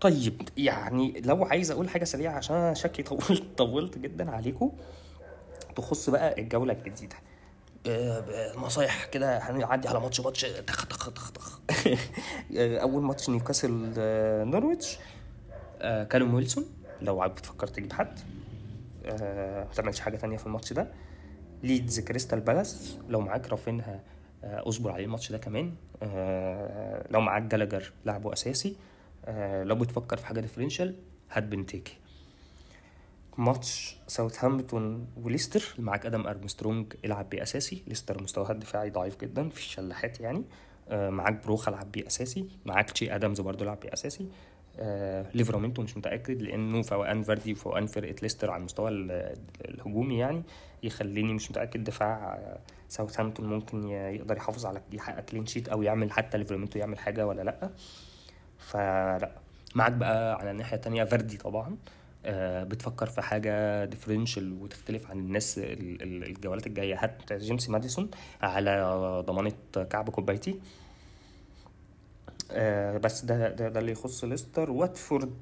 طيب يعني لو عايز أقول حاجة سريعة عشان أنا شكلي طولت طولت جدا عليكم. تخص بقى الجولة الجديدة. آه، نصايح كده هنعدي على ماتش ماتش تخ تخ تخ تخ. آه، أول ماتش نيوكاسل آه، نورويتش. آه، كالوم ويلسون لو عايز بتفكر تجيب حد. آه، ما تعملش حاجة تانية في الماتش ده. ليدز كريستال بالاس. لو معاك رافينها آه، أصبر عليه الماتش ده كمان. آه، لو معاك جالاجر لعبه أساسي. آه، لو بتفكر في حاجة differential هات بنتيكي. ماتش ساوثهامبتون وليستر معاك آدم أرمسترونج العب بيه أساسي. ليستر مستواها الدفاعي ضعيف جدا في الشلاحات يعني. آه، معاك بروخ العب بيه أساسي. معاك تشي ادمز برضه العب بيه أساسي. آه، ليفرامينتو مش متأكد لأنه فوقان فاردي وفوقان فرقة ليستر على المستوى ال- الهجومي يعني. يخليني مش متأكد دفاع آه، ساوثهامبتون ممكن يقدر يحافظ على يحقق clean sheet أو يعمل حتى ليفرامينتو يعمل حاجة ولا لأ. فلا. معاك بقى على الناحية التانية فاردي طبعا. آه، بتفكر في حاجة differential وتختلف عن الناس ال- ال- الجولات الجاية. هات جيمس ماديسون على ضمانة كعب كوبايتي. آه، بس ده ده, ده اللي يخص ليستر. واتفورد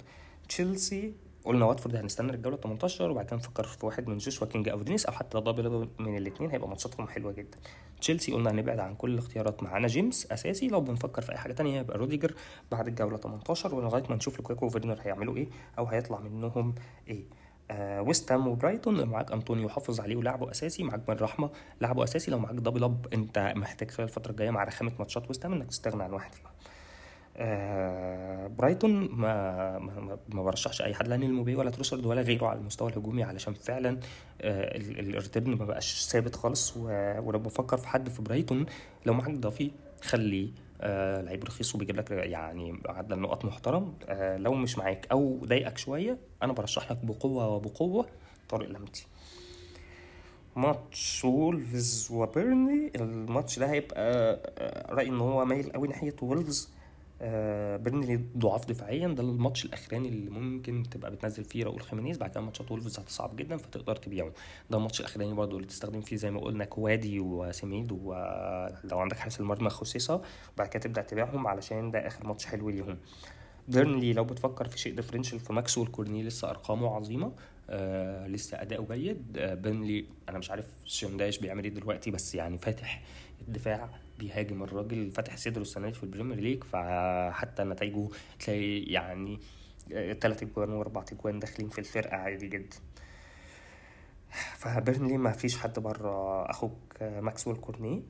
تشيلسي قلنا واتفورد هنستنى الجوله 18 وبعد كده نفكر في واحد من جوشوا كينج أو دينيس أو حتى double من الاثنين هيبقى ماتشاتهم حلوة جدا. تشيلسي قلنا هنبعد عن كل الاختيارات معانا جيمس أساسي. لو بنفكر في أي حاجة تانية هيبقى روديجر بعد الجولة 18 ولغاية ما نشوف لوكاكو وفيرنر هيعملوا إيه أو هيطلع منهم إيه. آه وبرايتون معاك أنطونيو حافظ عليه ولعبه أساسي معاك بن رحمة لعبه أساسي. لو معاك double up أنت محتاج خلال الفترة الجاية مع رخامة ماتشات ويست هام إنك تستغنى عن واحد فيهم. آه برايتون ما ما, برشحش أي حد لا نيل موباي ولا تروسرد ولا غيره على المستوى الهجومي علشان فعلا آه ال- ال- ال return ما بقاش ثابت خالص. ولو بفكر في حد في برايتون لو معاك ضافي خليه آه لعيب رخيص وبيجيب لك يعني معدل نقط محترم. آه لو مش معاك أو ضايقك شوية أنا برشح لك بقوة وبقوة طارق لامبتي. ماتش وولفز وبيرنلي. الماتش ده هيبقى آه، رأيي إن هو مايل قوي ناحية وولفز. بيرنلي ضعاف دفاعيا. ده الماتش الأخراني اللي ممكن تبقى بتنزل فيه راؤول خيمينيز. بعد كده ماتشات وولفز هتصعب جدا فتقدر تبيعه. ده الماتش الأخراني برضه اللي تستخدم فيه زي ما قلنا كوادي وسميد ولو عندك حارس المرمى جوزيه سا. وبعد كده تبدأ تبيعهم علشان ده آخر ماتش حلو ليهم. بيرنلي لو بتفكر في شيء differential في ماكسويل كورني لسه أرقامه عظيمة. آه لسه أداؤه جيد. آه بيرنلي أنا مش عارف شون دايش بيعمل إيه دلوقتي بس يعني فاتح الدفاع بيهاجم الراجل فاتح صدره السنة دي في البريمير ليج فحتى نتائجه تلاقي يعني آه، تلات أجوان وأربع أجوان داخلين في الفرقة عادي جدا. فبيرنلي ما فيش حد بره أخوك آه، ماكسويل كورني.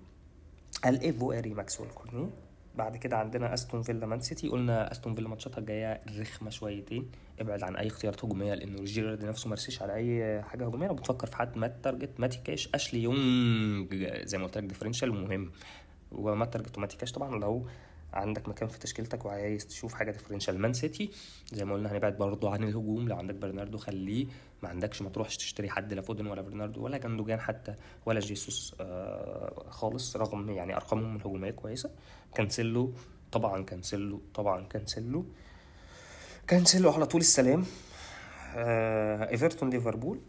الايفواري ماكسويل كورني؟ بعد كده عندنا أستون فيلا مان سيتي. قلنا أستون فيلا ماتشاتها الجاية رخمة شويتين. ابعد عن أي اختيارات هجومية لأنه جيرارد نفسه ما رسيش على أي حاجة هجومية. لو بتفكر في حد مات تارجت ماتي كاش أشلي يونج زي ما قلت لك differential. مهم. ومات تارجت وماتي كاش طبعا لو عندك مكان في تشكيلتك وعايز تشوف حاجة differential مان سيتي زي ما قلنا هنبعد برضه عن الهجوم. لو عندك برناردو خليه. ما عندكش ما تروحش تشتري حد لا فودن ولا برناردو ولا جندوجان حتى ولا جيسوس آه خالص. رغم يعني أرقامهم الهجومية كويسة. كانسيلو طبعا كانسيلو طبعا كانسيلو. كانسيلو على طول السلام. آه إيفرتون ليفربول.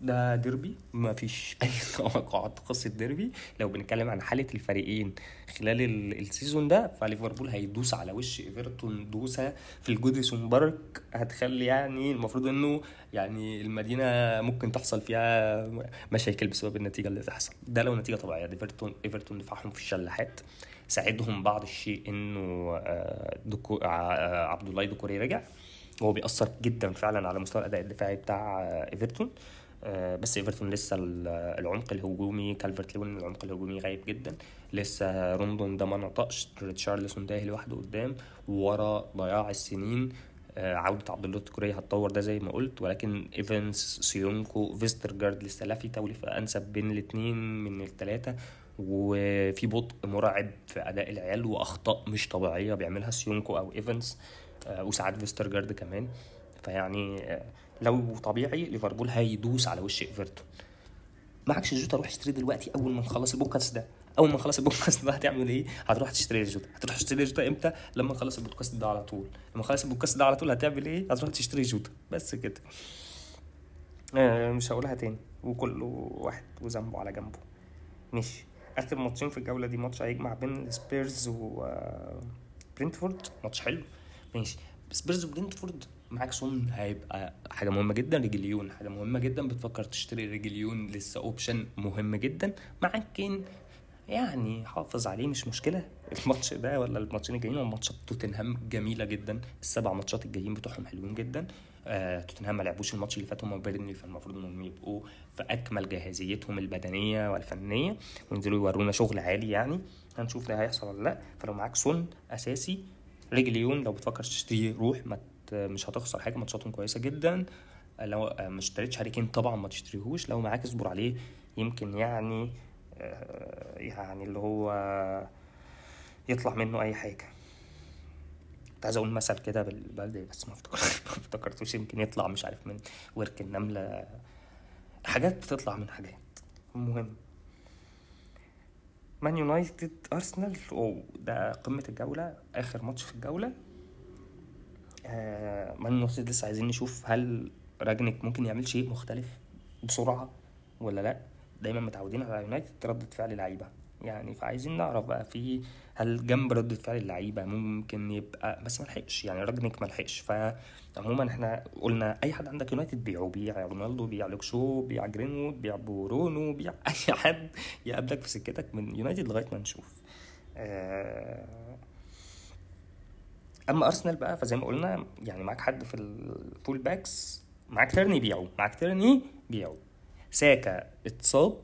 ده ديربي؟ ما فيش أي توقعات قصة ديربي. لو بنتكلم عن حالة الفريقين خلال ال- ال season ده فليفربول هيدوس على وش إيفرتون دوسة في الجوديسون بارك. هتخلي يعني المفروض إنه يعني المدينة ممكن تحصل فيها مشاكل بسبب النتيجة اللي تحصل. ده لو نتيجة طبيعية. ايفرتون إيفرتون دفاعهم في الشلاحات ساعدهم بعض الشيء إنه آه، دكو آه، عبد الله دكوري رجع. وهو بيأثر جدا فعلا على مستوى الأداء الدفاعي بتاع آه، إيفرتون. آه، بس إيفرتون لسه ال- العمق الهجومي كالفرت لوين العمق الهجومي غايب جدا. لسه روندون ده ما نطقش ريتشارلسون ده لوحده قدام ورا ضياع السنين. آه، عودة عبد الله دكوري هتطور ده زي ما قلت ولكن إيفانز سويونكو فيسترجارد لسه لا في توليفة أنسب بين الاثنين من الثلاثة وفي بطء مرعب في أداء العيال وأخطاء مش طبيعية بيعملها سويونكو أو إيفانز آه، وساعات فيسترجارد كمان. فيعني آه، لو طبيعي ليفربول هيدوس على وش إيفرتون. معكش جوتا روح اشتري دلوقتي أول ما نخلص البودكاست ده. أول ما نخلص البودكاست ده هتعمل إيه؟ هتروح تشتري جوتا. هتروح تشتري جوتا إمتى؟ لما نخلص البودكاست ده على طول. لما نخلص البودكاست ده على طول هتعمل إيه؟ هتروح تشتري جوتا. بس كده. آه مش هقولها تاني. وكل واحد وذنبه على جنبه. ماشي. آخر ماتشين في الجولة دي ماتش هيجمع بين سبيرز و آه، برينتفورد. ماتش حلو. ماشي. سبيرز برينتفورد معاك سون هيبقى حاجة مهمة جدا ريجيلون. حاجة مهمة جدا بتفكر تشتري ريجيلون لسه option مهم جدا. معاك كين يعني حافظ عليه مش مشكلة. الماتش ده ولا الماتشين الجايين وماتشات توتنهام جميلة جدا. السبع ماتشات الجايين بتوعهم حلوين جدا. آه توتنهام ما لعبوش الماتش اللي فات هم وبيرنلي فالمفروض إنهم يبقوا في أكمل جاهزيتهم البدنية والفنية. وينزلوا يورونا شغل عالي يعني. هنشوف ده هيحصل ولا لأ. فلو معاك سون أساسي ريجيلون. لو بتفكر تشتريه روح. ما مش هتخسر حاجة ماتشاتهم كويسة جدا. لو ما اشتريتش هاري كين طبعا ما تشتريهوش. لو معاك اصبر عليه يمكن يعني آه، يعني اللي هو يطلع منه أي حاجة. كنت عايز أقول مثل كده بالبلدي بس ما افتكرتوش. يمكن يطلع مش عارف من ورك النملة. حاجات بتطلع من حاجات. المهم. مان يونايتد أرسنال. أوه ده قمة الجولة. آخر ماتش في الجولة. مان يونايتد لسه عايزين نشوف هل رانجنيك ممكن يعمل شيء مختلف بسرعة ولا لا. دايما متعودين على يونايتد ردة فعل لعيبة. يعني فعايزين نعرف بقى في هل جنب ردة فعل اللعيبة ممكن يبقى بس ما لحقش. يعني رانجنيك ما لحقش. فعموما إحنا قلنا أي حد عندك يونايتد بيعه. بيع رونالدو بيع لوك شو بيع جرينوود بيع برونو بيع أي حد يقابلك في سكتك من يونايتد لغاية ما نشوف. آه، أما أرسنال بقى فزي ما قلنا يعني معاك حد في ال full backs معاك تيرني بيعه معاك تيرني بيعه ساكا اتصاب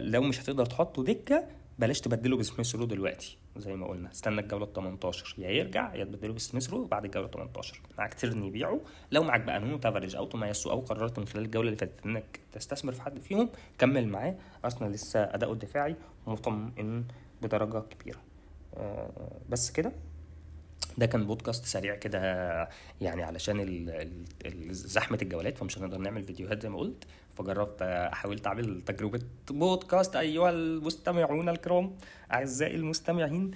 لو مش هتقدر تحطه دكة بلاش تبدله بسميث رو دلوقتي زي ما قلنا. استنى الجولة 18 يا يرجع يا تبدله بسميث رو بعد الجولة 18 معاك تيرني بيعه لو معاك بقى نونو تافاريز أو تومياسو أو قررت من خلال الجولة اللي فاتت إنك تستثمر في حد فيهم كمل معاه. أرسنال لسه أداؤه الدفاعي مطمئن بدرجة كبيرة. آه، بس كده. ده كان بودكاست سريع كده يعني علشان زحمة الجولات فمش هنقدر نعمل فيديوهات زي ما قلت. فجربت حاولت أعمل تجربة بودكاست أيها المستمعون الكرام أعزائي المستمعين.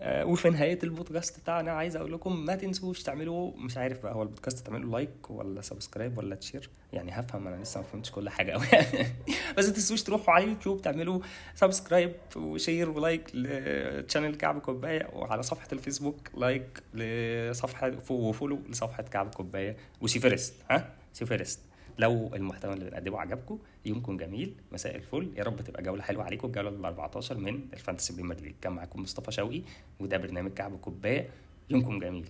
وفي نهاية البودكاست بتاعنا عايز أقول لكم ما تنسوش تعملوا مش عارف بقى هو البودكاست تعملوا like ولا subscribe ولا share؟ يعني هفهم أنا لسه ما فهمتش كل حاجة قوي بس ما تنسوش تروحوا على اليوتيوب تعملوا subscribe و share و like ل channel كعب كوباية وعلى صفحة الفيسبوك like لصفحة و follow لصفحة كعب كوباية و see first ها؟ see first لو المحتوى اللي بنقدمه عجبكم يومكم جميل مساء الفل. يا رب تبقى جولة حلوة عليكم. الجولة ال 14 من ال Fantasy Premier League كان معاكم مصطفى شوقي وده برنامج كعب كوباية. يومكم جميل.